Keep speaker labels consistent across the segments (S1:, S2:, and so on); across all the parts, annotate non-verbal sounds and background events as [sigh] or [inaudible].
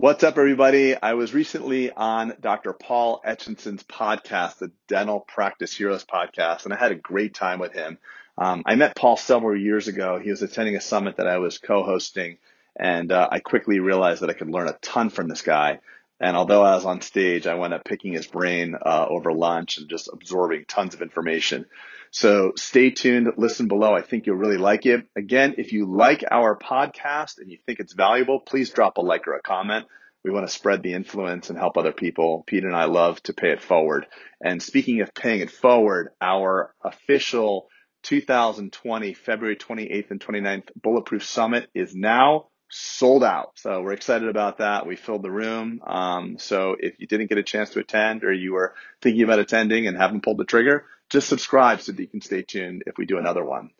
S1: What's up, everybody? I was recently on Dr. Paul Etchison's podcast, the Dental Practice Heroes podcast, and I had a great time with him. Um, I met Paul several years ago. He was attending a summit that I was co hosting, and uh, I quickly realized that I could learn a ton from this guy. And although I was on stage, I wound up picking his brain uh, over lunch and just absorbing tons of information. So stay tuned, listen below. I think you'll really like it. Again, if you like our podcast and you think it's valuable, please drop a like or a comment. We want to spread the influence and help other people. Pete and I love to pay it forward. And speaking of paying it forward, our official 2020 February 28th and 29th Bulletproof Summit is now sold out. So we're excited about that. We filled the room. Um, so if you didn't get a chance to attend or you were thinking about attending and haven't pulled the trigger, just subscribe so that you can stay tuned if we do another one.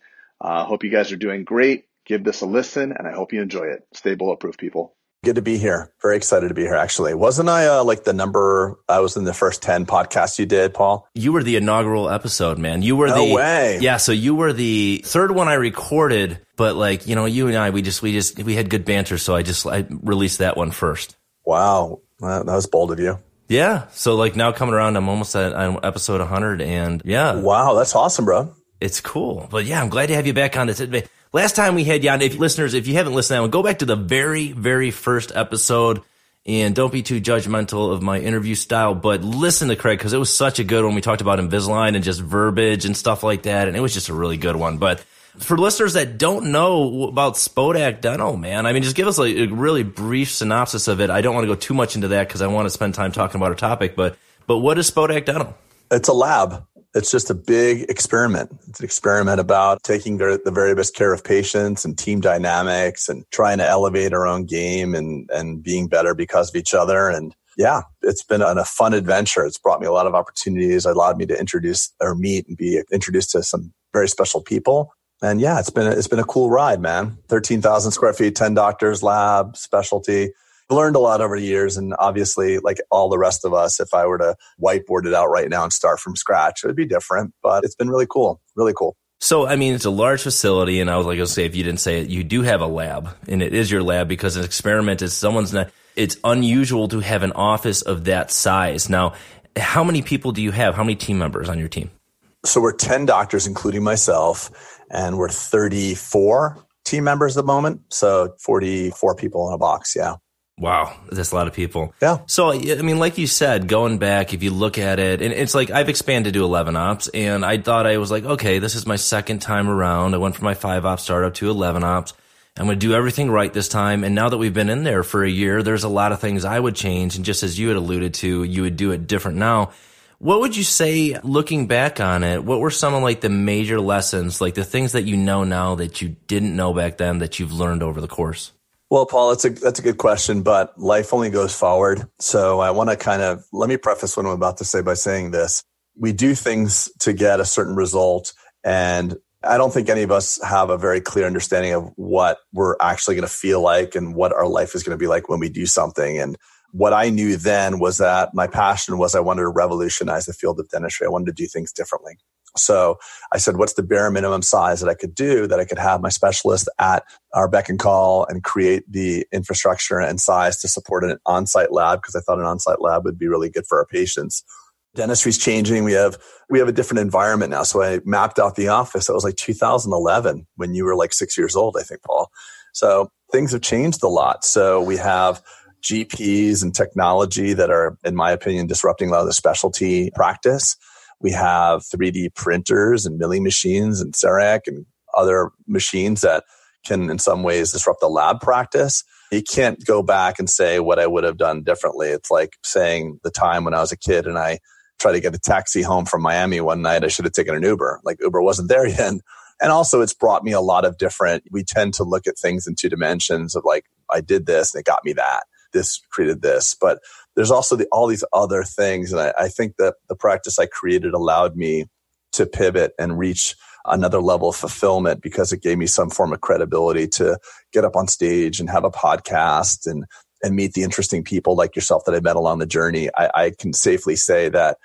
S1: I uh, hope you guys are doing great. Give this a listen and I hope you enjoy it. Stay bulletproof, people. Good to be here. Very excited to be here, actually. Wasn't I uh, like the number, I was in the first 10 podcasts you did, Paul?
S2: You were the inaugural episode, man. You were
S1: no
S2: the.
S1: way.
S2: Yeah. So you were the third one I recorded, but like, you know, you and I, we just, we just, we had good banter. So I just, I released that one first.
S1: Wow. That, that was bold of you.
S2: Yeah. So like now coming around, I'm almost at I'm episode 100 and yeah.
S1: Wow. That's awesome, bro.
S2: It's cool. But yeah, I'm glad to have you back on this. Last time we had you on, if listeners, if you haven't listened to that one, go back to the very, very first episode and don't be too judgmental of my interview style, but listen to Craig because it was such a good one. We talked about Invisalign and just verbiage and stuff like that. And it was just a really good one. But for listeners that don't know about Spodak Dental, man, I mean, just give us a, a really brief synopsis of it. I don't want to go too much into that because I want to spend time talking about our topic, but, but what is Spodak Dental?
S1: It's a lab. It's just a big experiment. It's an experiment about taking the very best care of patients and team dynamics and trying to elevate our own game and, and being better because of each other. And yeah, it's been a fun adventure. It's brought me a lot of opportunities. It allowed me to introduce or meet and be introduced to some very special people and yeah, it's been a, it's been a cool ride, man. Thirteen thousand square feet, ten doctors, lab, specialty. Learned a lot over the years, and obviously, like all the rest of us, if I were to whiteboard it out right now and start from scratch, it would be different. But it's been really cool, really cool.
S2: So, I mean, it's a large facility, and I was like, I'll say, if you didn't say it, you do have a lab, and it is your lab because an experiment is someone's not. It's unusual to have an office of that size. Now, how many people do you have? How many team members on your team?
S1: So we're ten doctors, including myself and we're 34 team members at the moment. So 44 people in a box. Yeah.
S2: Wow, that's a lot of people.
S1: Yeah.
S2: So, I mean, like you said, going back, if you look at it, and it's like I've expanded to 11 ops, and I thought I was like, okay, this is my second time around. I went from my five ops startup to 11 ops. I'm going to do everything right this time. And now that we've been in there for a year, there's a lot of things I would change. And just as you had alluded to, you would do it different now. What would you say, looking back on it, what were some of like the major lessons, like the things that you know now that you didn't know back then that you've learned over the course?
S1: Well, Paul, that's a that's a good question, but life only goes forward. So I want to kind of let me preface what I'm about to say by saying this: we do things to get a certain result, and I don't think any of us have a very clear understanding of what we're actually going to feel like and what our life is going to be like when we do something. And what I knew then was that my passion was I wanted to revolutionize the field of dentistry. I wanted to do things differently. So I said, what's the bare minimum size that I could do that I could have my specialist at our beck and call and create the infrastructure and size to support an on-site lab because I thought an on-site lab would be really good for our patients. Dentistry's changing. We have we have a different environment now. So I mapped out the office. That was like 2011 when you were like six years old, I think, Paul. So things have changed a lot. So we have GPs and technology that are, in my opinion, disrupting a lot of the specialty practice. We have 3D printers and milling machines and CEREC and other machines that can, in some ways, disrupt the lab practice. You can't go back and say what I would have done differently. It's like saying the time when I was a kid and I tried to get a taxi home from Miami one night, I should have taken an Uber. Like Uber wasn't there [laughs] yet. And also, it's brought me a lot of different, we tend to look at things in two dimensions of like, I did this and it got me that this created this. But there's also the, all these other things. And I, I think that the practice I created allowed me to pivot and reach another level of fulfillment because it gave me some form of credibility to get up on stage and have a podcast and and meet the interesting people like yourself that I met along the journey. I, I can safely say that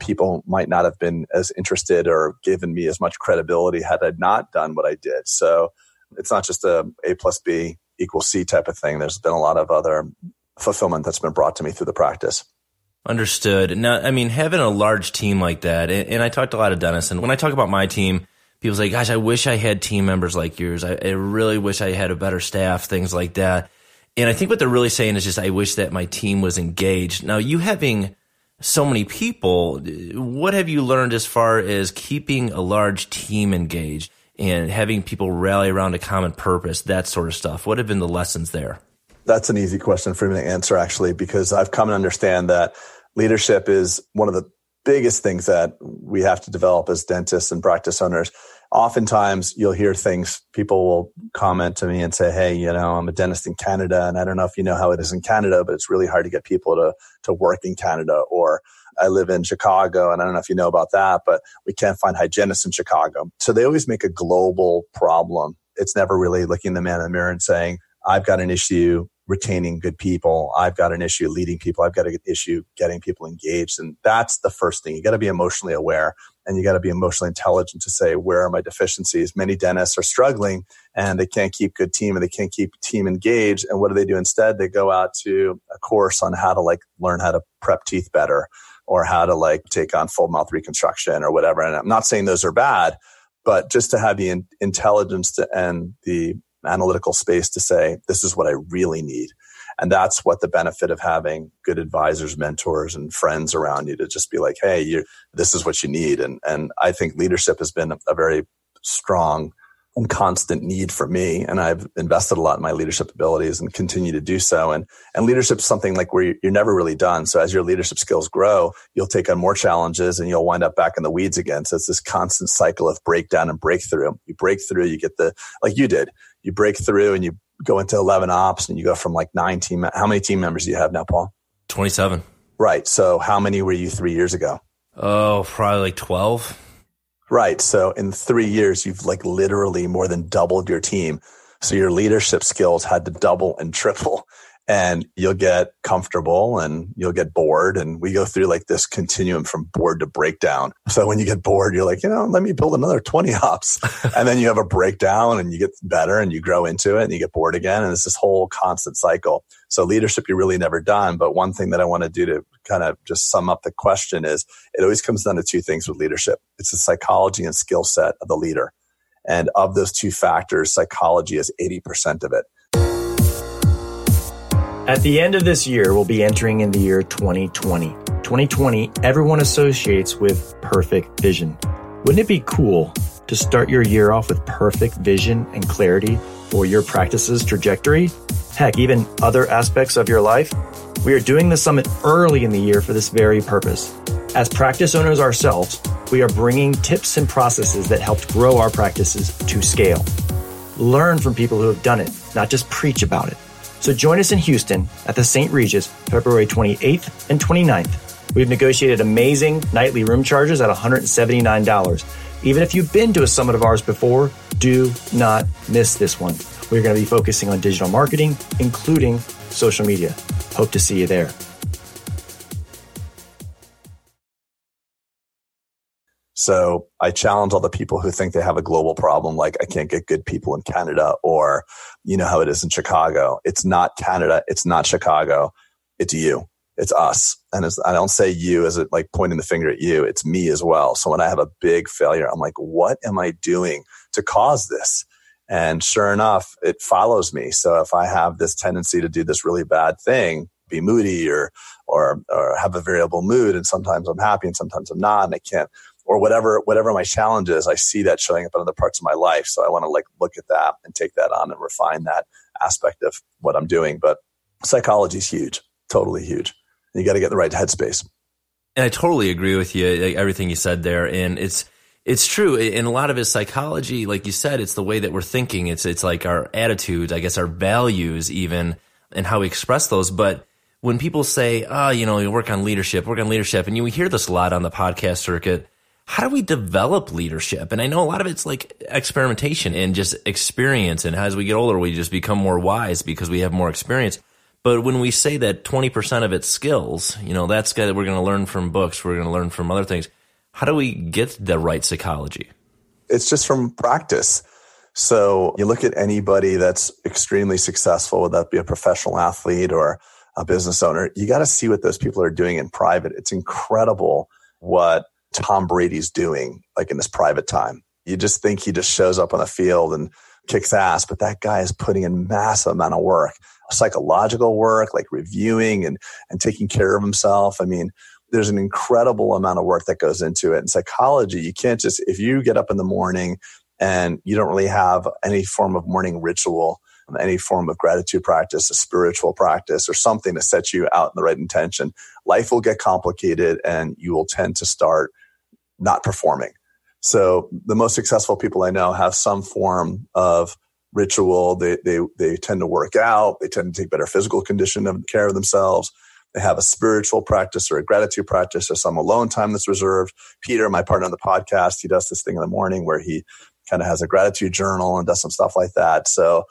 S1: people might not have been as interested or given me as much credibility had I not done what I did. So it's not just a A plus B equals C type of thing. There's been a lot of other fulfillment that's been brought to me through the practice.
S2: Understood. Now, I mean, having a large team like that, and, I talked a lot of dentists, and when I talk about my team, people say, gosh, I wish I had team members like yours. I, I really wish I had a better staff, things like that. And I think what they're really saying is just, I wish that my team was engaged. Now, you having so many people, what have you learned as far as keeping a large team engaged and having people rally around a common purpose, that sort of stuff? What have been the lessons there?
S1: That's an easy question for me to answer, actually, because I've come to understand that leadership is one of the biggest things that we have to develop as dentists and practice owners oftentimes you'll hear things people will comment to me and say hey you know i'm a dentist in canada and i don't know if you know how it is in canada but it's really hard to get people to to work in canada or i live in chicago and i don't know if you know about that but we can't find hygienists in chicago so they always make a global problem it's never really looking the man in the mirror and saying i've got an issue retaining good people. I've got an issue leading people. I've got an issue getting people engaged. And that's the first thing. You got to be emotionally aware and you got to be emotionally intelligent to say, where are my deficiencies? Many dentists are struggling and they can't keep good team and they can't keep team engaged. And what do they do instead? They go out to a course on how to like learn how to prep teeth better or how to like take on full mouth reconstruction or whatever. And I'm not saying those are bad, but just to have the in- intelligence to, and the analytical space to say, this is what I really need. And that's what the benefit of having good advisors, mentors, and friends around you to just be like, hey, this is what you need. And, and I think leadership has been a very strong and constant need for me. And I've invested a lot in my leadership abilities and continue to do so. And, and leadership is something like where you're never really done. So as your leadership skills grow, you'll take on more challenges and you'll wind up back in the weeds again. So it's this constant cycle of breakdown and breakthrough. You break through, you get the, like you did, you break through and you go into 11 ops and you go from like nine team. How many team members do you have now, Paul?
S2: 27.
S1: Right. So how many were you three years ago?
S2: Oh, probably like 12.
S1: Right. So in three years, you've like literally more than doubled your team. So your leadership skills had to double and triple and you'll get comfortable and you'll get bored. And we go through like this continuum from bored to breakdown. So when you get bored, you're like, you know, let me build another 20 ops. [laughs] and then you have a breakdown and you get better and you grow into it and you get bored again. And it's this whole constant cycle. So leadership, you're really never done. But one thing that I want to do to kind of just sum up the question is it always comes down to two things with leadership. It's the psychology and skill set of the leader. And of those two factors, psychology is 80% of it.
S3: At the end of this year, we'll be entering in the year 2020. 2020, everyone associates with perfect vision. Wouldn't it be cool to start your year off with perfect vision and clarity for your practice's trajectory? Heck, even other aspects of your life? We are doing the summit early in the year for this very purpose. As practice owners ourselves, we are bringing tips and processes that helped grow our practices to scale. Learn from people who have done it, not just preach about it. So join us in Houston at the St. Regis February 28th and 29th. We've negotiated amazing nightly room charges at $179. Even if you've been to a summit of ours before, do not miss this one. We're going to be focusing on digital marketing, including social media. Hope to see you there.
S1: So I challenge all the people who think they have a global problem, like I can't get good people in Canada or you know how it is in Chicago. It's not Canada. It's not Chicago. It's you. It's us. And it's, I don't say you as it like pointing the finger at you. It's me as well. So when I have a big failure, I'm like, what am I doing to cause this? And sure enough, it follows me. So if I have this tendency to do this really bad thing, be moody or, or, or have a variable mood, and sometimes I'm happy and sometimes I'm not, and I can't or whatever whatever my challenge is, I see that showing up in other parts of my life. So I want to like look at that and take that on and refine that aspect of what I'm doing. But psychology is huge, totally huge. And you got to get the right headspace.
S2: And I totally agree with you, everything you said there. And it's it's true. In a lot of his psychology, like you said, it's the way that we're thinking. It's it's like our attitudes, I guess our values even, and how we express those. But when people say, "Ah, oh, you know, you work on leadership, work on leadership," and you hear this a lot on the podcast circuit, how do we develop leadership? And I know a lot of it's like experimentation and just experience. And as we get older, we just become more wise because we have more experience. But when we say that 20% of it's skills, you know, that's that we're going to learn from books, we're going to learn from other things. How do we get the right psychology?
S1: It's just from practice. So you look at anybody that's extremely successful, whether that be a professional athlete or a business owner, you got to see what those people are doing in private. It's incredible what Tom Brady's doing, like in his private time. You just think he just shows up on the field and kicks ass, but that guy is putting in massive amount of work, psychological work, like reviewing and, and taking care of himself. I mean, there's an incredible amount of work that goes into it. In psychology, you can't just, if you get up in the morning and you don't really have any form of morning ritual, any form of gratitude practice, a spiritual practice, or something to set you out in the right intention, life will get complicated and you will tend to start not performing. So the most successful people I know have some form of ritual. They, they, they tend to work out. They tend to take better physical condition of care of themselves. They have a spiritual practice or a gratitude practice or some alone time that's reserved. Peter, my partner on the podcast, he does this thing in the morning where he kind of has a gratitude journal and does some stuff like that. So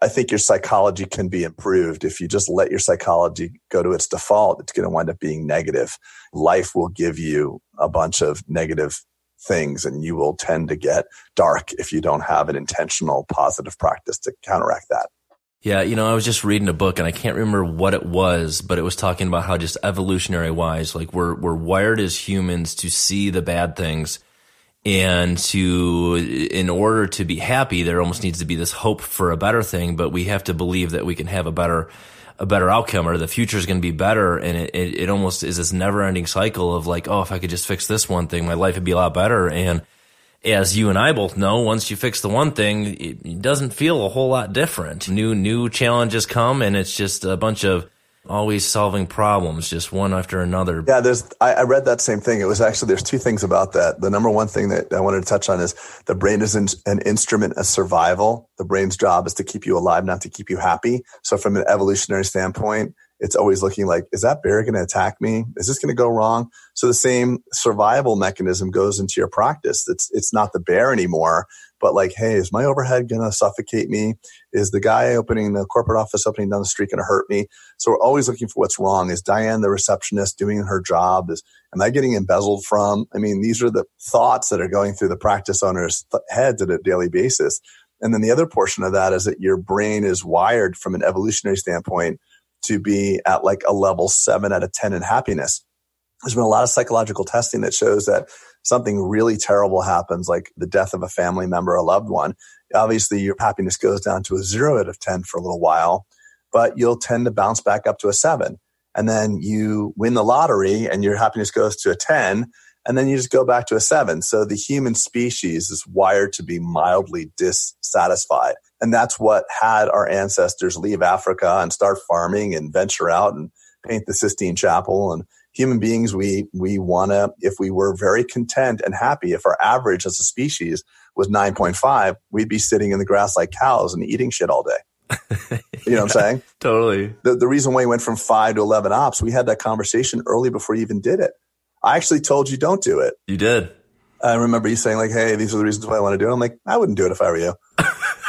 S1: I think your psychology can be improved. If you just let your psychology go to its default, it's going to wind up being negative. Life will give you a bunch of negative things and you will tend to get dark if you don't have an intentional positive practice to counteract that.
S2: Yeah, you know, I was just reading a book and I can't remember what it was, but it was talking about how just evolutionary wise, like we're we're wired as humans to see the bad things and to in order to be happy there almost needs to be this hope for a better thing but we have to believe that we can have a better a better outcome or the future is going to be better. And it, it, it almost is this never ending cycle of like oh if i could just fix this one thing my life would be a lot better. And as you and i both know once you fix the one thing it, it doesn't feel a whole lot different. New new challenges come and it's just a bunch of always solving problems, just one after another.
S1: Yeah, there's. I, I, read that same thing. It was actually there's two things about that. The number one thing that I wanted to touch on is the brain is an, an instrument of survival. The brain's job is to keep you alive, not to keep you happy. So from an evolutionary standpoint, it's always looking like, is that bear going to attack me? Is this going to go wrong? So the same survival mechanism goes into your practice. It's, it's not the bear anymore, but like, hey, is my overhead going to suffocate me? Is the guy opening the corporate office opening down the street going to hurt me? So we're always looking for what's wrong. Is Diane, the receptionist, doing her job? Is, am I getting embezzled from? I mean, these are the thoughts that are going through the practice owner's th- heads at a daily basis. And then the other portion of that is that your brain is wired from an evolutionary standpoint to be at like a level seven out of 10 in happiness. There's been a lot of psychological testing that shows that something really terrible happens, like the death of a family member, a loved one. Obviously, your happiness goes down to a zero out of 10 for a little while, but you'll tend to bounce back up to a seven. And then you win the lottery and your happiness goes to a 10 and then you just go back to a seven. So the human species is wired to be mildly dissatisfied. And that's what had our ancestors leave Africa and start farming and venture out and paint the Sistine Chapel. And human beings, we, we want to, if we were very content and happy, if our average as a species was 9.5, we'd be sitting in the grass like cows and eating shit all day. [laughs] you know what I'm saying?
S2: Totally.
S1: The, the reason why we went from five to 11 ops, we had that conversation early before you even did it. I actually told you don't do it.
S2: You did.
S1: I remember you saying like, "Hey, these are the reasons why I want to do it." I'm like, I wouldn't do it if I were you. [laughs]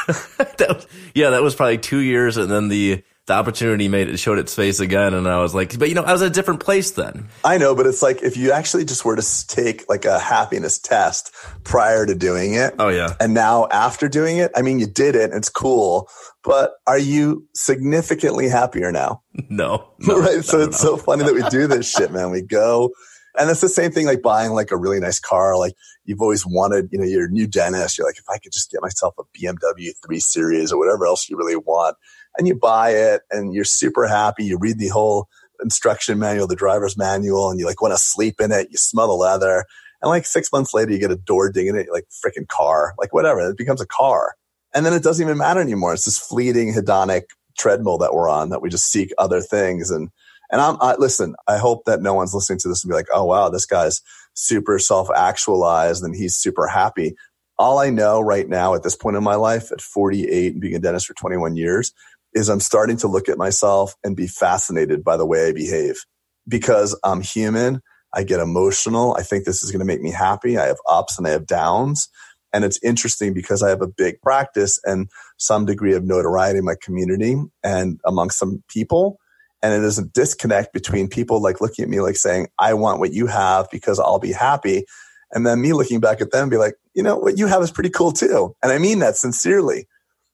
S1: [laughs]
S2: that was, yeah, that was probably two years, and then the the opportunity made it showed its face again, and I was like, but you know, I was at a different place then.
S1: I know, but it's like if you actually just were to take like a happiness test prior to doing it.
S2: Oh yeah,
S1: and now after doing it, I mean, you did it, it's cool, but are you significantly happier now? [laughs]
S2: No, [laughs]
S1: no right. So it's so funny that we do this shit, man. We go and it's the same thing like buying like a really nice car. Like you've always wanted, you know, your new dentist. You're like, if I could just get myself a BMW 3 Series or whatever else you really want. And you buy it and you're super happy. You read the whole instruction manual, the driver's manual, and you like want to sleep in it. You smell the leather. And like six months later, you get a door ding in it, like freaking car, like whatever. It becomes a car. And then it doesn't even matter anymore. It's this fleeting hedonic treadmill that we're on that we just seek other things. And and I'm, I, listen, I hope that no one's listening to this and be like, oh, wow, this guy's super self actualized and he's super happy. All I know right now at this point in my life at 48 and being a dentist for 21 years is I'm starting to look at myself and be fascinated by the way I behave because I'm human. I get emotional. I think this is going to make me happy. I have ups and I have downs. And it's interesting because I have a big practice and some degree of notoriety in my community and among some people. And it is a disconnect between people like looking at me like saying, I want what you have because I'll be happy. And then me looking back at them and be like, you know, what you have is pretty cool too. And I mean that sincerely.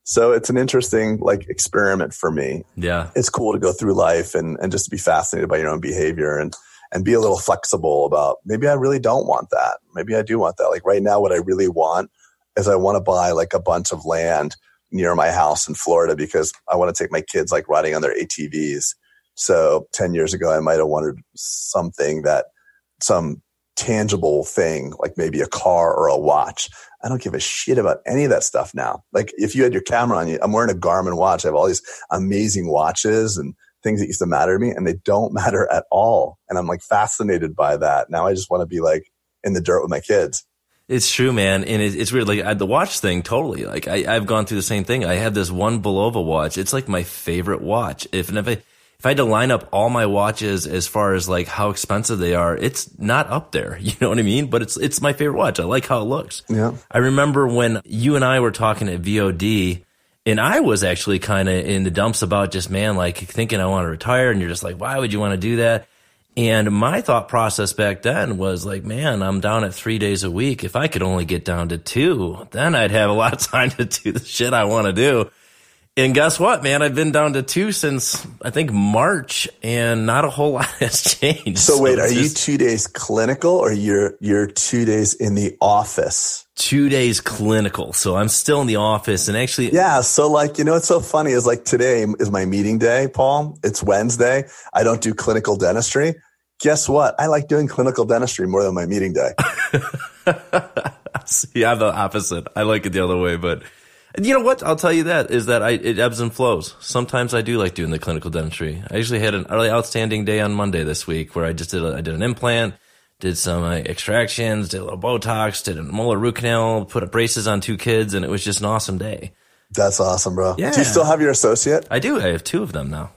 S1: So it's an interesting like experiment for me.
S2: Yeah.
S1: It's cool to go through life and, and just to be fascinated by your own behavior and, and be a little flexible about maybe I really don't want that. Maybe I do want that. Like right now, what I really want is I want to buy like a bunch of land near my house in Florida because I want to take my kids like riding on their ATVs. So 10 years ago, I might have wanted something that some tangible thing, like maybe a car or a watch. I don't give a shit about any of that stuff now. Like if you had your camera on you, I'm wearing a Garmin watch. I have all these amazing watches and things that used to matter to me and they don't [laughs] matter at all. And I'm like fascinated by that. Now I just want to be like in the dirt with my kids.
S2: It's true, man, and it's weird. Like I, the watch thing, totally. Like I, have gone through the same thing. I have this one Bulova watch. It's like my favorite watch. If and if I if I had to line up all my watches as far as like how expensive they are, it's not up there. [laughs] You know what I mean? But it's it's my favorite watch. I like how it looks.
S1: Yeah.
S2: I remember when you and I were talking at VOD, and I was actually kind of in the dumps about just man, like thinking I want to retire, and you're just like, why would you want to do that? And my thought process back then was like, man, I'm down at three days a week. If I could only get down to two, then I'd have a lot of [laughs] time to do the shit I want to do. And guess what, man? I've been down to two since I think March, and not a whole [laughs] lot has changed.
S1: So, wait, are just, you two days clinical, or you're you're two days in the office?
S2: Two days clinical. So I'm still in the office, and actually,
S1: yeah. So, like, you know, what's so funny is like today is my meeting day, Paul. It's Wednesday. I don't do clinical dentistry. Guess what? I like doing clinical dentistry more than my meeting day. [laughs]
S2: See, I'm the opposite. I like it the other way, but and you know what? I'll tell you that is that I, it ebbs and flows. Sometimes I do like doing the clinical dentistry. I usually had an early outstanding day on Monday this week where I just did a, I did an implant, did some uh, extractions, did a little Botox, did a molar root canal, put braces on two kids, and it was just an awesome day.
S1: That's awesome, bro.
S2: Yeah.
S1: Do you still have your associate?
S2: I do. I have two of them now.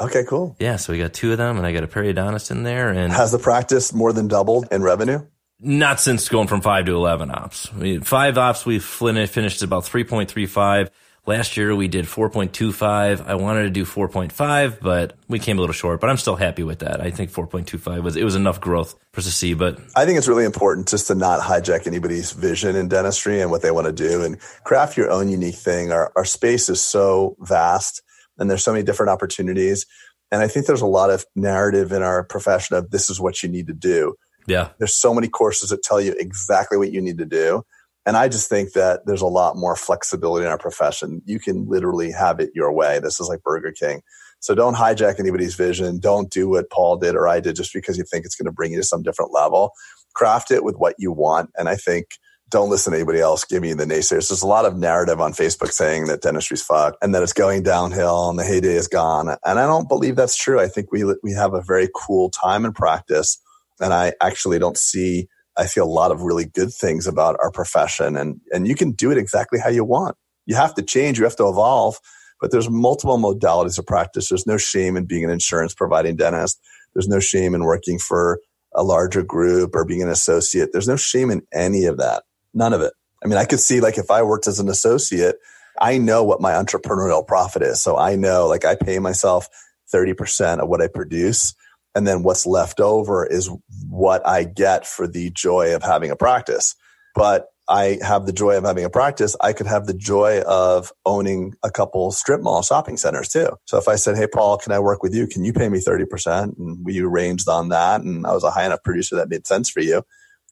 S1: Okay, cool.
S2: Yeah, so we got two of them, and I got a periodontist in there. And
S1: has the practice more than doubled in revenue?
S2: Not since going from five to 11 ops. Mean, five ops, we finished about 3.35. Last year we did 4.25. I wanted to do 4.5, but we came a little short, but I'm still happy with that. I think 4.25 was, it was enough growth for us to see, but
S1: I think it's really important just to not hijack anybody's vision in dentistry and what they want to do and craft your own unique thing. Our, our space is so vast and there's so many different opportunities. And I think there's a lot of narrative in our profession of this is what you need to do.
S2: Yeah.
S1: There's so many courses that tell you exactly what you need to do. And I just think that there's a lot more flexibility in our profession. You can literally have it your way. This is like Burger King. So don't hijack anybody's vision. Don't do what Paul did or I did just because you think it's going to bring you to some different level. Craft it with what you want. And I think don't listen to anybody else Give me the naysayers. There's a lot of narrative on Facebook saying that dentistry's fucked and that it's going downhill and the heyday is gone. And I don't believe that's true. I think we, we have a very cool time in practice and I actually don't see, I feel a lot of really good things about our profession and, and you can do it exactly how you want. You have to change, you have to evolve, but there's multiple modalities of practice. There's no shame in being an insurance providing dentist. There's no shame in working for a larger group or being an associate. There's no shame in any of that. None of it. I mean, I could see like if I worked as an associate, I know what my entrepreneurial profit is. So I know like I pay myself 30% of what I produce and then what's left over is what I get for the joy of having a practice. But I have the joy of having a practice. I could have the joy of owning a couple strip mall shopping centers too. So if I said, Hey, Paul, can I work with you? Can you pay me 30%? And we arranged on that. And I was a high enough producer that made sense for you.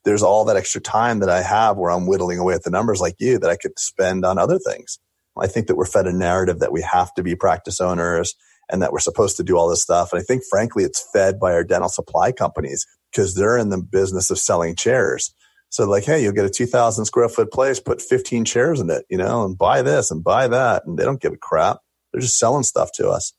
S1: There's all that extra time that I have where I'm whittling away at the numbers like you that I could spend on other things. I think that we're fed a narrative that we have to be practice owners and that we're supposed to do all this stuff. And I think, frankly, it's fed by our dental supply companies because they're in the business of selling chairs. So, like, hey, you'll get a 2,000 square foot place, put 15 chairs in it, you know, and buy this and buy that. And they don't give a crap. They're just selling stuff to us.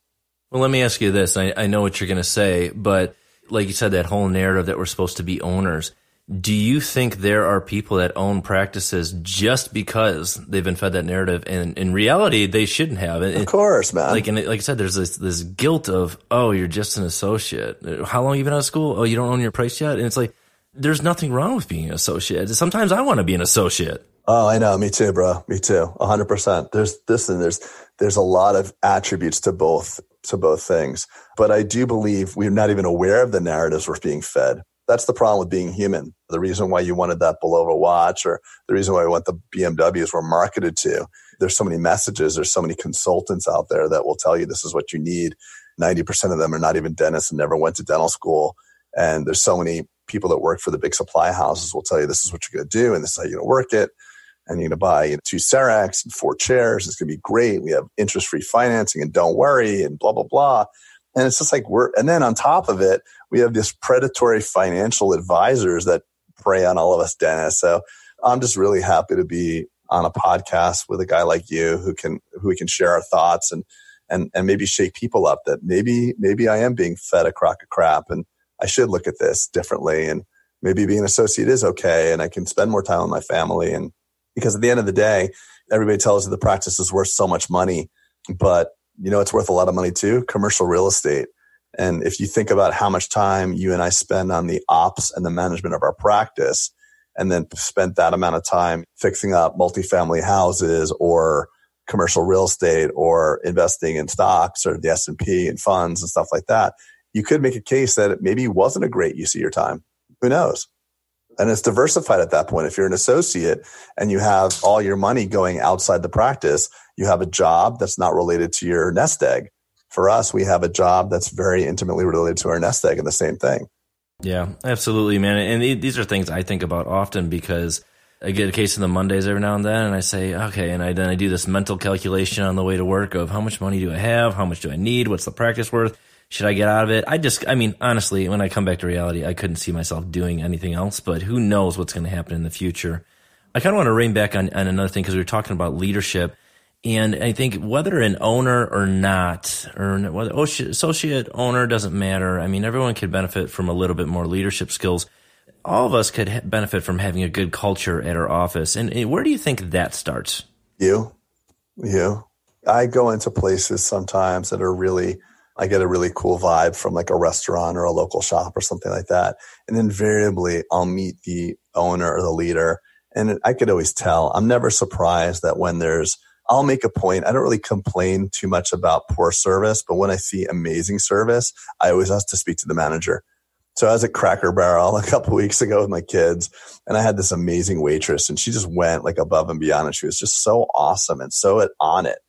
S2: Well, let me ask you this. I, I know what you're going to say, but like you said, that whole narrative that we're supposed to be owners. Do you think there are people that own practices just because they've been fed that narrative, and in reality, they shouldn't have?
S1: It, of course, man.
S2: Like, and like I said, there's this this guilt of, oh, you're just an associate. How long have you been out of school? Oh, you don't own your price yet, and it's like there's nothing wrong with being an associate. Sometimes I want to be an associate.
S1: Oh, I know. Me too, bro. Me too. hundred percent. There's this and there's there's a lot of attributes to both to both things. But I do believe we're not even aware of the narratives we're being fed. That's the problem with being human. The reason why you wanted that Bulova watch or the reason why we want the BMWs were marketed to. There's so many messages. There's so many consultants out there that will tell you this is what you need. 90% of them are not even dentists and never went to dental school. And there's so many people that work for the big supply houses will tell you this is what you're going to do and this is how you're going to work it. And you're going to buy you know, two CERECs and four chairs. It's going to be great. We have interest free financing and don't worry and blah, blah, blah. And it's just like we're, and then on top of it, we have this predatory financial advisors that prey on all of us Dennis. So I'm just really happy to be on a podcast with a guy like you who can, who we can share our thoughts and, and, and maybe shake people up that maybe, maybe I am being fed a crock of crap and I should look at this differently. And maybe being an associate is okay. And I can spend more time with my family. And because at the end of the day, everybody tells you the practice is worth so much money, but you know, it's worth a lot of money too, commercial real estate. And if you think about how much time you and I spend on the ops and the management of our practice, and then spent that amount of time fixing up multifamily houses or commercial real estate or investing in stocks or the S&P and funds and stuff like that, you could make a case that it maybe wasn't a great use of your time. Who knows? And it's diversified at that point. If you're an associate and you have all your money going outside the practice, you have a job that's not related to your nest egg. For us, we have a job that's very intimately related to our nest egg and the same thing.
S2: Yeah, absolutely, man. And these are things I think about often because I get a case of the Mondays every now and then, and I say, okay, and I then I do this mental calculation on the way to work of how much money do I have, how much do I need, what's the practice worth, should I get out of it? I just, I mean, honestly, when I come back to reality, I couldn't see myself doing anything else, but who knows what's going to happen in the future. I kind of want to rein back on, on another thing because we were talking about leadership. And I think whether an owner or not, or whether oh, associate owner doesn't matter. I mean, everyone could benefit from a little bit more leadership skills. All of us could benefit from having a good culture at our office. And where do you think that starts?
S1: You, you. I go into places sometimes that are really I get a really cool vibe from like a restaurant or a local shop or something like that. And invariably I'll meet the owner or the leader. And I could always tell. I'm never surprised that when there's, I'll make a point. I don't really complain too much about poor service, but when I see amazing service, I always ask to speak to the manager. So I was at Cracker Barrel [laughs] a couple weeks ago with my kids and I had this amazing waitress and she just went like above and beyond and she was just so awesome and so on it.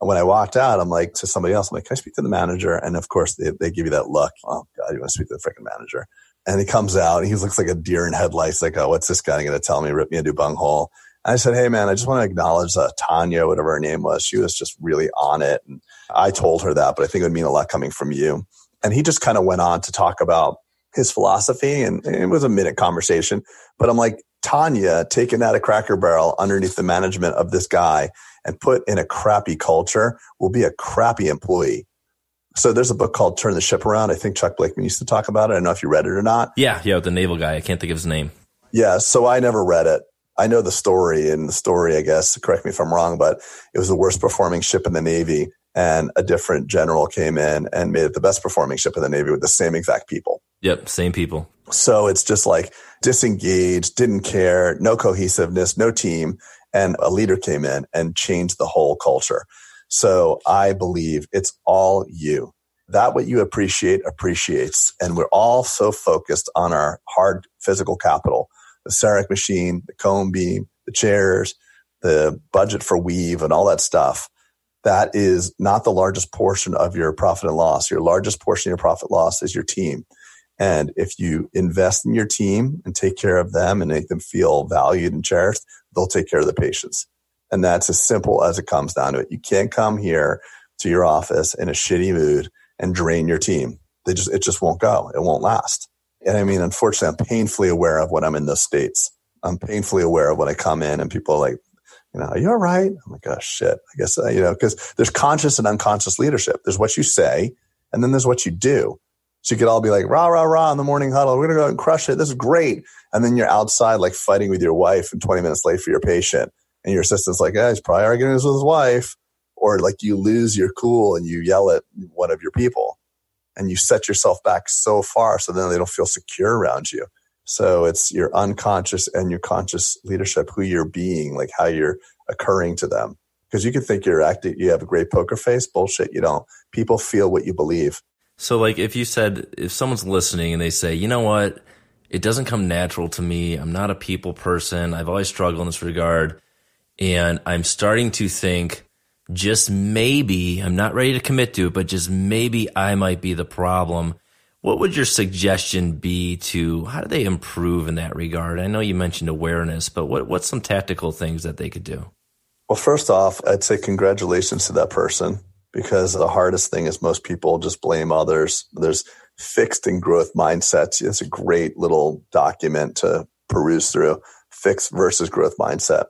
S1: And when I walked out, I'm like to somebody else, I'm like, can I speak to the manager? And of course they, they give you that look. Oh God, you want to speak to the freaking manager? And he comes out and he looks like a deer in headlights. Like, oh, what's this guy going to tell me? Rip me a new bunghole. I said, Hey man, I just want to acknowledge uh, Tanya, whatever her name was. She was just really on it. And I told her that, but I think it would mean a lot coming from you. And he just kind of went on to talk about his philosophy and it was a minute conversation, but I'm like, Tanya taken out a cracker barrel underneath the management of this guy and put in a crappy culture will be a crappy employee. So there's a book called Turn the Ship Around. I think Chuck Blakeman used to talk about it. I don't know if you read it or not.
S2: Yeah, yeah, the naval guy. I can't think of his name.
S1: Yeah, so I never read it. I know the story, and the story, I guess, correct me if I'm wrong, but it was the worst performing ship in the Navy, and a different general came in and made it the best performing ship in the Navy with the same exact people.
S2: Yep, same people.
S1: So it's just like disengaged, didn't care, no cohesiveness, no team and a leader came in and changed the whole culture. So I believe it's all you. That what you appreciate appreciates. And we're all so focused on our hard physical capital, the CEREC machine, the cone beam, the chairs, the budget for weave and all that stuff. That is not the largest portion of your profit and loss. Your largest portion of your profit loss is your team. And if you invest in your team and take care of them and make them feel valued and cherished, they'll take care of the patients. And that's as simple as it comes down to it. You can't come here to your office in a shitty mood and drain your team. They just, it just won't go. It won't last. And I mean, unfortunately, I'm painfully aware of when I'm in those states. I'm painfully aware of when I come in and people are like, you know, are you all right? I'm like, oh shit. I guess, uh, you know, because there's conscious and unconscious leadership. There's what you say and then there's what you do. So you could all be like, rah, rah, rah in the morning huddle. We're going to go and crush it. This is great. And then you're outside like fighting with your wife and 20 minutes late for your patient. And your assistant's like, yeah, he's probably arguing this with his wife. Or like you lose your cool and you yell at one of your people and you set yourself back so far so then they don't feel secure around you. So it's your unconscious and your conscious leadership, who you're being, like how you're occurring to them. Because you can think you're acting, you have a great poker face. Bullshit, you don't. People feel what you believe.
S2: So, like, if you said, if someone's listening and they say, you know what, it doesn't come natural to me. I'm not a people person. I've always struggled in this regard. And I'm starting to think, just maybe, I'm not ready to commit to it, but just maybe I might be the problem what would your suggestion be to how do they improve in that regard? I know you mentioned awareness, but what, what's some tactical things that they could do?
S1: Well, first off, I'd say congratulations to that person because the hardest thing is most people just blame others. There's fixed and growth mindsets. It's a great little document to peruse through fixed versus growth mindset.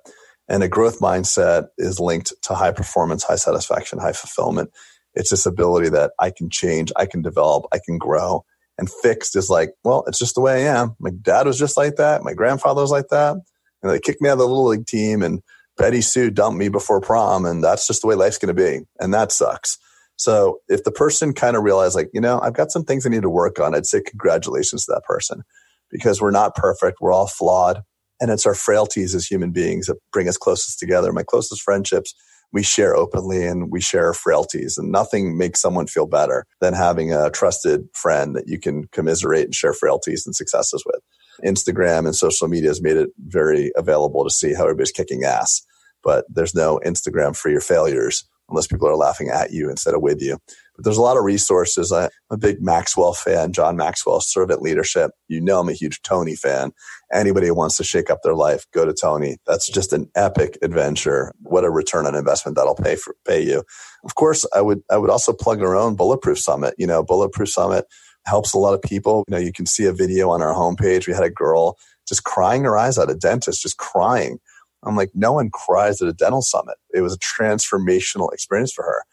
S1: And a growth mindset is linked to high performance, high satisfaction, high fulfillment. It's this ability that I can change, I can develop, I can grow. And fixed is like, well, it's just the way I am. My dad was just like that. My grandfather was like that. And they kicked me out of the little league team and Betty Sue dumped me before prom. And that's just the way life's going to be. And that sucks. So if the person kind of realized like, you know, I've got some things I need to work on, I'd say congratulations to that person because we're not perfect. We're all flawed. And it's our frailties as human beings that bring us closest together. My closest friendships we share openly and we share frailties and nothing makes someone feel better than having a trusted friend that you can commiserate and share frailties and successes with. Instagram and social media has made it very available to see how everybody's kicking ass, but there's no Instagram for your failures unless people are laughing at you instead of with you. But there's a lot of resources. I'm a big Maxwell fan, John Maxwell, Servant Leadership. You know, I'm a huge Tony fan. Anybody who wants to shake up their life, go to Tony. That's just an epic adventure. What a return on investment that'll pay for, pay you. Of course, I would, I would also plug our own Bulletproof Summit. You know, Bulletproof Summit helps a lot of people. You know, you can see a video on our homepage. We had a girl just crying her eyes out, a dentist just crying. I'm like, no one cries at a dental summit. It was a transformational experience for her.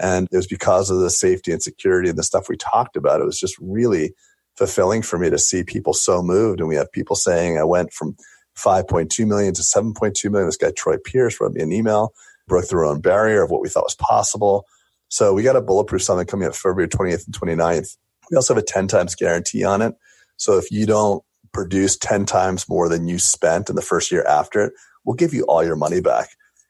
S1: And it was because of the safety and security and the stuff we talked about. It was just really fulfilling for me to see people so moved. And we have people saying I went from 5.2 million to 7.2 million. This guy, Troy Pierce, wrote me an email, broke our own barrier of what we thought was possible. So we got a bulletproof summit coming up February 28th and 29th. We also have a 10 times guarantee on it. So if you don't produce 10 times more than you spent in the first year after it, we'll give you all your money back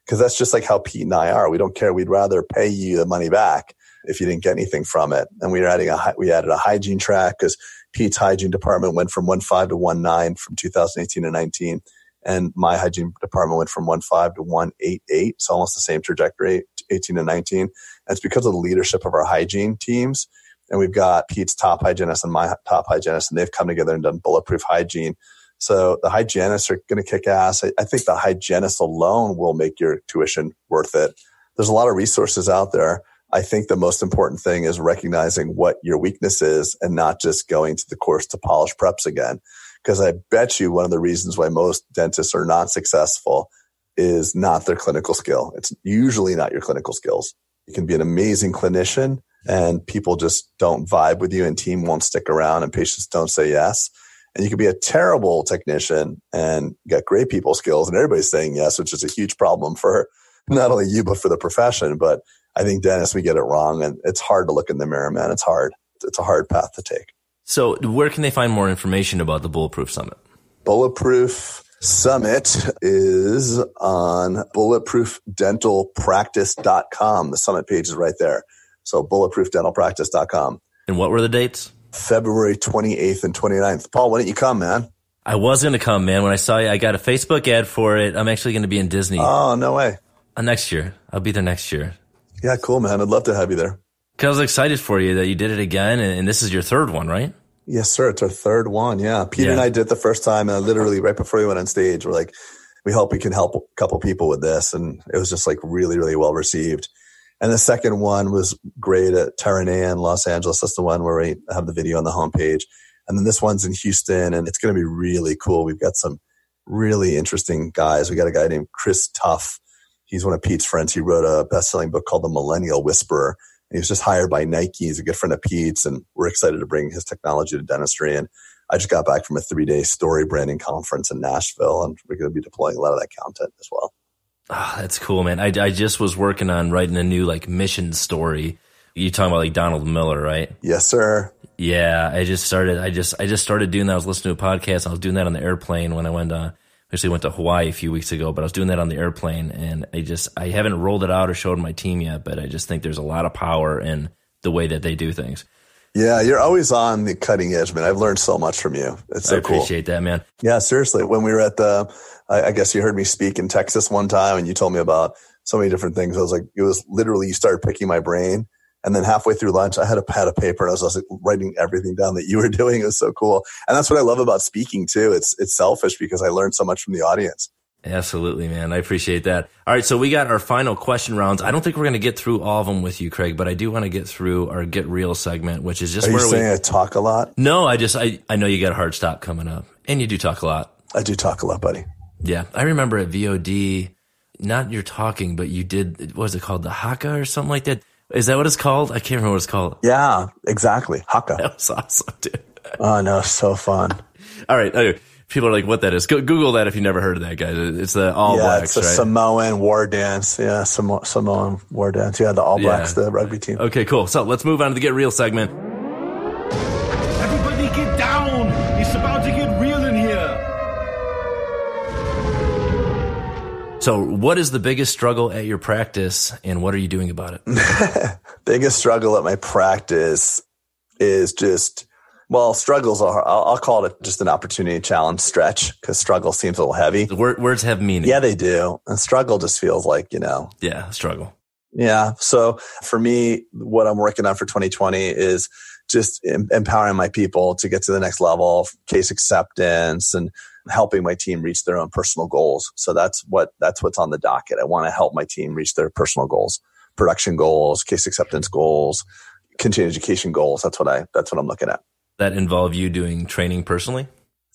S1: because that's just like how Pete and I are. We don't care. We'd rather pay you the money back if you didn't get anything from it. And we are adding a we added a hygiene track because Pete's hygiene department went from one five to one nine from 2018 to 19, and my hygiene department went from one five to one eight eight. It's almost the same trajectory, 18 to 19. And it's because of the leadership of our hygiene teams. And we've got Pete's top hygienist and my top hygienist, and they've come together and done bulletproof hygiene so the hygienists are going to kick ass. I, I think the hygienist alone will make your tuition worth it. There's a lot of resources out there. I think the most important thing is recognizing what your weakness is and not just going to the course to polish preps again. Because I bet you one of the reasons why most dentists are not successful is not their clinical skill. It's usually not your clinical skills. You can be an amazing clinician and people just don't vibe with you and team won't stick around and patients don't say yes. And you could be a terrible technician and get great people skills and everybody's saying yes, which is a huge problem for [laughs] not only you, but for the profession. But I think Dennis, we get it wrong and it's hard to look in the mirror, man. It's hard. It's a hard path to take.
S2: So where can they find more information about the Bulletproof Summit?
S1: Bulletproof Summit is on bulletproofdentalpractice.com. The summit page is right there. So bulletproofdentalpractice.com.
S2: And what were the dates?
S1: February 28th and 29th. Paul, why don't you come, man?
S2: I was going to come, man. When I saw you, I got a Facebook ad for it. I'm actually going to be in Disney.
S1: Oh, no way.
S2: Uh, next year. I'll be there next year.
S1: Yeah, cool, man. I'd love to have you there.
S2: Cause I was excited for you that you did it again. And, and this is your third one, right?
S1: Yes, sir. It's our third one. Yeah. Peter yeah. and I did it the first time. And literally right before we went on stage, we're like, we hope we can help a couple people with this. And it was just like really, really well received. And the second one was great at Terranea Los Angeles. That's the one where we have the video on the homepage. And then this one's in Houston and it's going to be really cool. We've got some really interesting guys. We got a guy named Chris Tuff. He's one of Pete's friends. He wrote a best selling book called The Millennial Whisperer. He was just hired by Nike. He's a good friend of Pete's, and we're excited to bring his technology to dentistry. And I just got back from a three day story branding conference in Nashville, and we're going to be deploying a lot of that content as well.
S2: Oh, that's cool, man. I, I just was working on writing a new like mission story. You talking about like Donald Miller, right?
S1: Yes, sir.
S2: Yeah, I just started. I just I just started doing that. I was listening to a podcast. I was doing that on the airplane when I went. Uh, actually went to Hawaii a few weeks ago, but I was doing that on the airplane, and I just I haven't rolled it out or showed my team yet. But I just think there's a lot of power in the way that they do things.
S1: Yeah, you're always on the cutting edge, man. I've learned so much from you. It's so
S2: I appreciate
S1: cool.
S2: that, man.
S1: Yeah, seriously. When we were at the, I, I guess you heard me speak in Texas one time, and you told me about so many different things. I was like, it was literally you started picking my brain, and then halfway through lunch, I had a pad of paper and I was, I was like writing everything down that you were [laughs] doing. It was so cool. And that's what I love about speaking too. It's, it's selfish because I learned so much from the audience.
S2: Absolutely, man. I appreciate that. All right. So we got our final question rounds. I don't think we're going to get through all of them with you, Craig, but I do want to get through our get real segment, which is just
S1: Are
S2: where
S1: you
S2: we,
S1: saying I talk a lot?
S2: no, I just, I, I know you got a hard stop coming up and you do talk a lot.
S1: I do talk a lot, buddy.
S2: Yeah. I remember at VOD, not your talking, but you did, what was it called? The Haka or something like that. Is that what it's called? I can't remember what it's called.
S1: Yeah, exactly. Haka.
S2: That was awesome, dude.
S1: Oh no, so fun. [laughs]
S2: All right. Anyway, people are like, what that is. Go, Google that if you never heard of that, guys. It's the All
S1: yeah,
S2: Blacks,
S1: it's a
S2: right?
S1: Samoan war dance. Yeah, Samo- Samoan war dance. Yeah, the All Blacks,
S2: Yeah.
S1: the rugby team.
S2: okay, cool. So let's move on to the Get Real segment. So, what is the biggest struggle at your practice, and what are you doing about it? [laughs]
S1: Biggest struggle at my practice is just, well, struggles are, I'll, I'll call it just an opportunity challenge stretch because struggle seems a little heavy.
S2: The word, words have meaning.
S1: Yeah, they do. And struggle just feels like, you know,
S2: yeah, struggle.
S1: Yeah. So for me, what I'm working on for 2020 is just em- empowering my people to get to the next level of case acceptance and helping my team reach their own personal goals. So that's what, that's what's on the docket. I want to help my team reach their personal goals, production goals, case acceptance goals, continuing education goals. That's what I, that's what I'm looking at.
S2: That involve you doing training personally?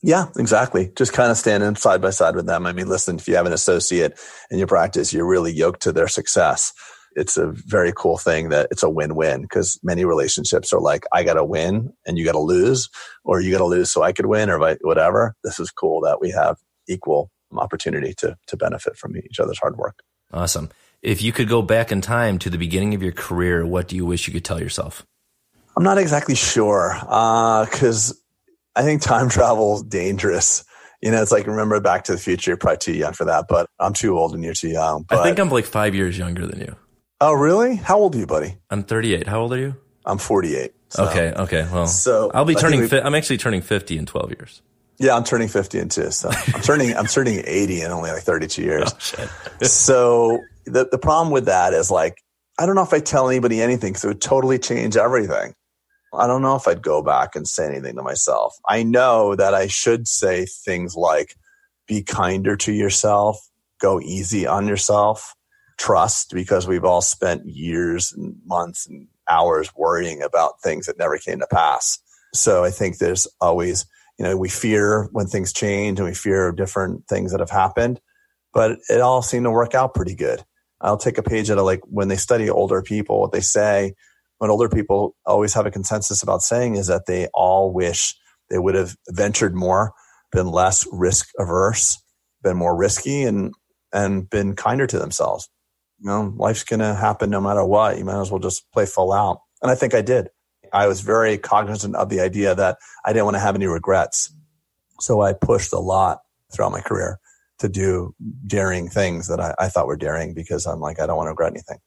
S1: Yeah, exactly. Just kind of standing side by side with them. I mean, listen, if you have an associate in your practice, you're really yoked to their success. It's a very cool thing that it's a win-win because many relationships are like, I got to win and you got to lose, or you got to lose so I could win, or whatever. This is cool that we have equal opportunity to to benefit from each other's hard work.
S2: Awesome. If you could go back in time to the beginning of your career, what do you wish you could tell yourself?
S1: I'm not exactly sure uh, because I think time [laughs] travel is dangerous. You know, it's like remember Back to the Future. You're probably too young for that, but I'm too old and you're too young. But,
S2: I think I'm like five years younger than you.
S1: Oh, really? How old are you, buddy?
S2: I'm 38. How old are you?
S1: I'm 48. so-
S2: okay. Okay. Well,
S1: So,
S2: I'll be turning. Fi- I'm actually turning 50 in 12 years.
S1: Yeah, I'm turning 50 in two. So I'm turning, I'm turning 80 in only like 32 years.
S2: Oh, shit. [laughs]
S1: so the, the problem with that is like, I don't know if I tell anybody anything because it would totally change everything. I don't know if I'd go back and say anything to myself. I know that I should say things like, be kinder to yourself, go easy on yourself, trust, because we've all spent years and months and hours worrying about things that never came to pass. So I think there's always, you know, we fear when things change and we fear different things that have happened, but it all seemed to work out pretty good. I'll take a page out of like when they study older people, what they say, what older people always have a consensus about saying is that they all wish they would have ventured more, been less risk averse, been more risky and, and been kinder to themselves. You know, life's going to happen no matter what. You might as well just play full out. And I think I did. I was very cognizant of the idea that I didn't want to have any regrets. So I pushed a lot throughout my career to do daring things that I, I thought were daring because I'm like, I don't want to regret anything.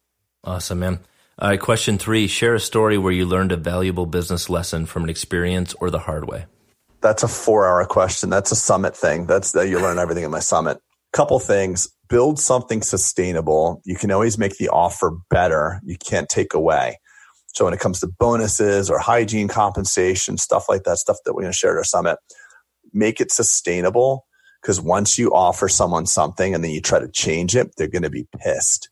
S2: Awesome, man. All right. Question three: Share a story where you learned a valuable business lesson from an experience or the hard way.
S1: That's a four hour question. That's a summit thing. That's that you learn everything in my summit. Couple things. Build something sustainable. You can always make the offer better. You can't take away. So when it comes to bonuses or hygiene compensation, stuff like that, stuff that we're going to share at our summit, make it sustainable. Because once you offer someone something and then you try to change it, they're going to be pissed.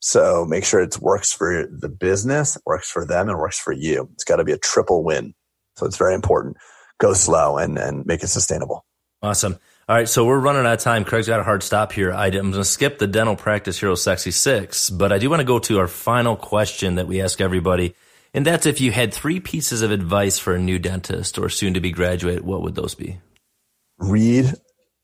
S1: So make sure it works for the business, works for them, and works for you. It's got to be a triple win. So it's very important. Go slow and, and make it sustainable.
S2: Awesome. All right, so we're running out of time. Craig's got a hard stop here. I, am going to skip the dental practice hero sexy six, but I do want to go to our final question that we ask everybody. And that's if you had three pieces of advice for a new dentist or soon to be graduate, what would those be?
S1: Read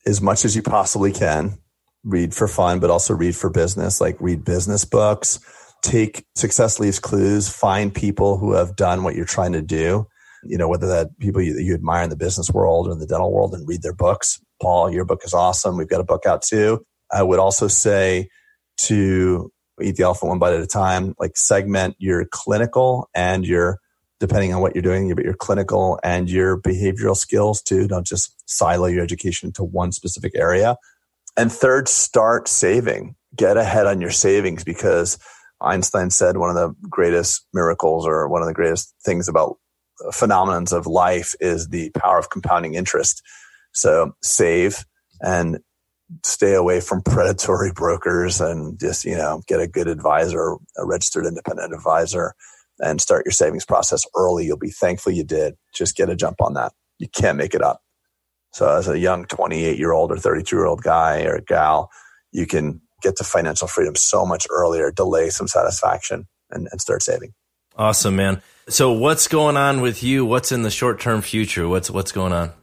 S1: as much as you possibly can. Read for fun, but also read for business, like read business books. Take success leaves clues, find people who have done what you're trying to do. You know, whether that people you, you admire in the business world or in the dental world and read their books Paul, your book is awesome. We've got a book out too. I would also say to eat the elephant one bite at a time, like segment your clinical and your, depending on what you're doing, but your clinical and your behavioral skills too. Don't just silo your education to one specific area. And third, start saving. Get ahead on your savings because Einstein said one of the greatest miracles or one of the greatest things about phenomenons of life is the power of compounding interest. So save and stay away from predatory [laughs] brokers and just, you know, get a good advisor, a registered independent advisor and start your savings process early. You'll be thankful you did. Just get a jump on that. You can't make it up. So as a young 28 year old or 32 year old guy or gal, you can get to financial freedom so much earlier, delay some satisfaction and, and start saving.
S2: Awesome, man. So what's going on with you? What's in the short term future? What's, what's going on?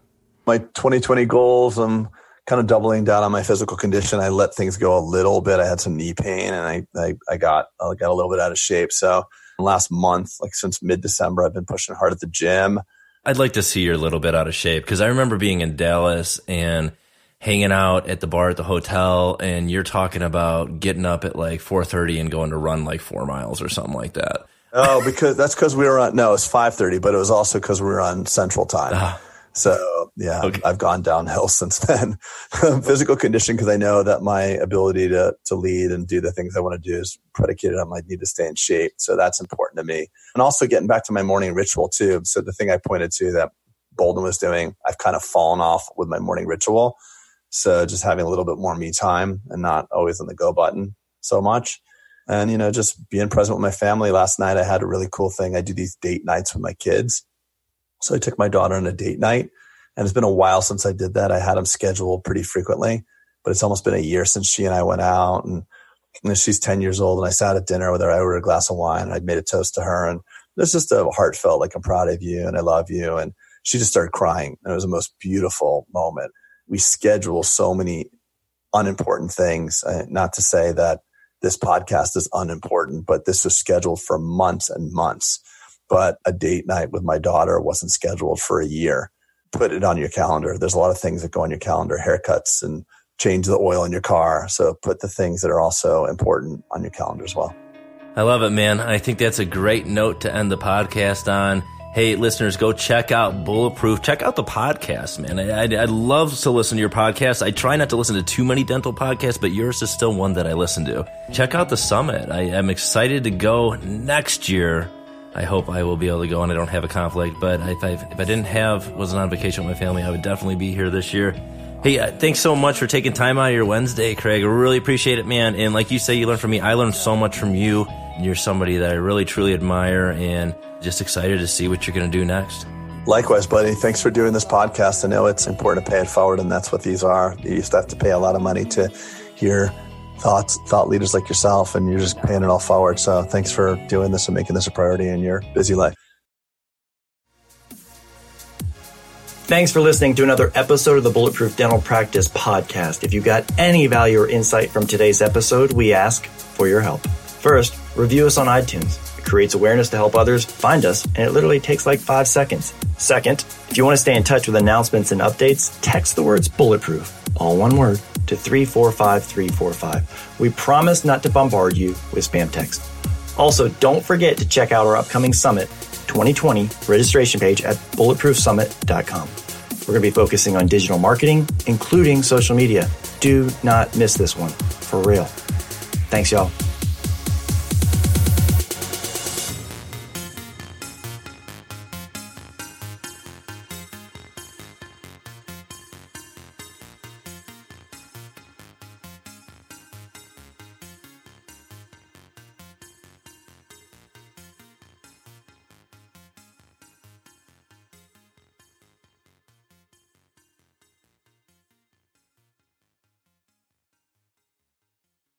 S1: My 2020 goals, I'm kind of doubling down on my physical condition. I let things go a little bit. I had some knee pain and I, I, I got, I got a little bit out of shape. So last month, like since mid December, I've been pushing hard at the gym.
S2: I'd like to see you're a little bit out of shape because I remember being in Dallas and hanging out at the bar at the hotel and you're talking about getting up at like 4:30 and going to run like 4 miles or something like that.
S1: Oh, because that's cuz we were on no, it's 5:30, but it was also cuz we were on central time. Ah. So yeah, okay. I've gone downhill [laughs] since then. [laughs] Physical condition because I know that my ability to to lead and do the things I want to do is predicated on my need to stay in shape. So that's important to me. And also getting back to my morning ritual too. So the thing I pointed to that Boulden was doing, I've kind of fallen off with my morning ritual. So just having a little bit more me time and not always on the go button so much. And you know, just being present with my family. Last night I had a really cool thing. I do these date nights with my kids so I took my daughter on a date night. And it's been a while since I did that. I had them scheduled pretty frequently, but it's almost been a year since she and I went out. And, and she's 10 years old. And I sat at dinner with her. I ordered a glass of wine and I made a toast to her. And it's just a heartfelt, like, I'm proud of you and I love you. And she just started crying. And it was the most beautiful moment. We schedule so many unimportant things. Uh, not to say that this podcast is unimportant, but this was scheduled for months and months but a date night with my daughter wasn't scheduled for a year. Put it on your calendar. There's a lot of things that go on your calendar, haircuts and change the oil in your car. So put the things that are also important on your calendar as well.
S2: I love it, man. I think that's a great note to end the podcast on. Hey, listeners, go check out Bulletproof. Check out the podcast, man. I, I, I, love to listen to your podcast. I try not to listen to too many dental podcasts, but yours is still one that I listen to. Check out the summit. I am excited to go next year I hope I will be able to go and I don't have a conflict. But if I, if I didn't have, wasn't on vacation with my family, I would definitely be here this year. Hey, uh, thanks so much for taking time out of your Wednesday, Craig. I really appreciate it, man. And like you say, you learned from me. I learned so much from you. You're somebody that I really, truly admire and just excited to see what you're going to do next.
S1: Likewise, buddy. Thanks for doing this podcast. I know it's important to pay it forward, and that's what these are. You used to have to pay a lot of money to hear thoughts, thought leaders like yourself, and you're just paying it all forward. So thanks for doing this and making this a priority in your busy life.
S3: Thanks for listening to another episode of the Bulletproof Dental Practice podcast. If you got any value or insight from today's episode, we ask for your help. First, review us on iTunes. It creates awareness to help others find us, and it literally takes like five seconds. Second, if you want to stay in touch with announcements and updates, text the words bulletproof, all one word, to 345345. We promise not to bombard you with spam text. Also, don't forget to check out our upcoming summit 2020 registration page at bulletproofsummit.com. We're going to be focusing on digital marketing, including social media. Do not miss this one, for real. Thanks, y'all.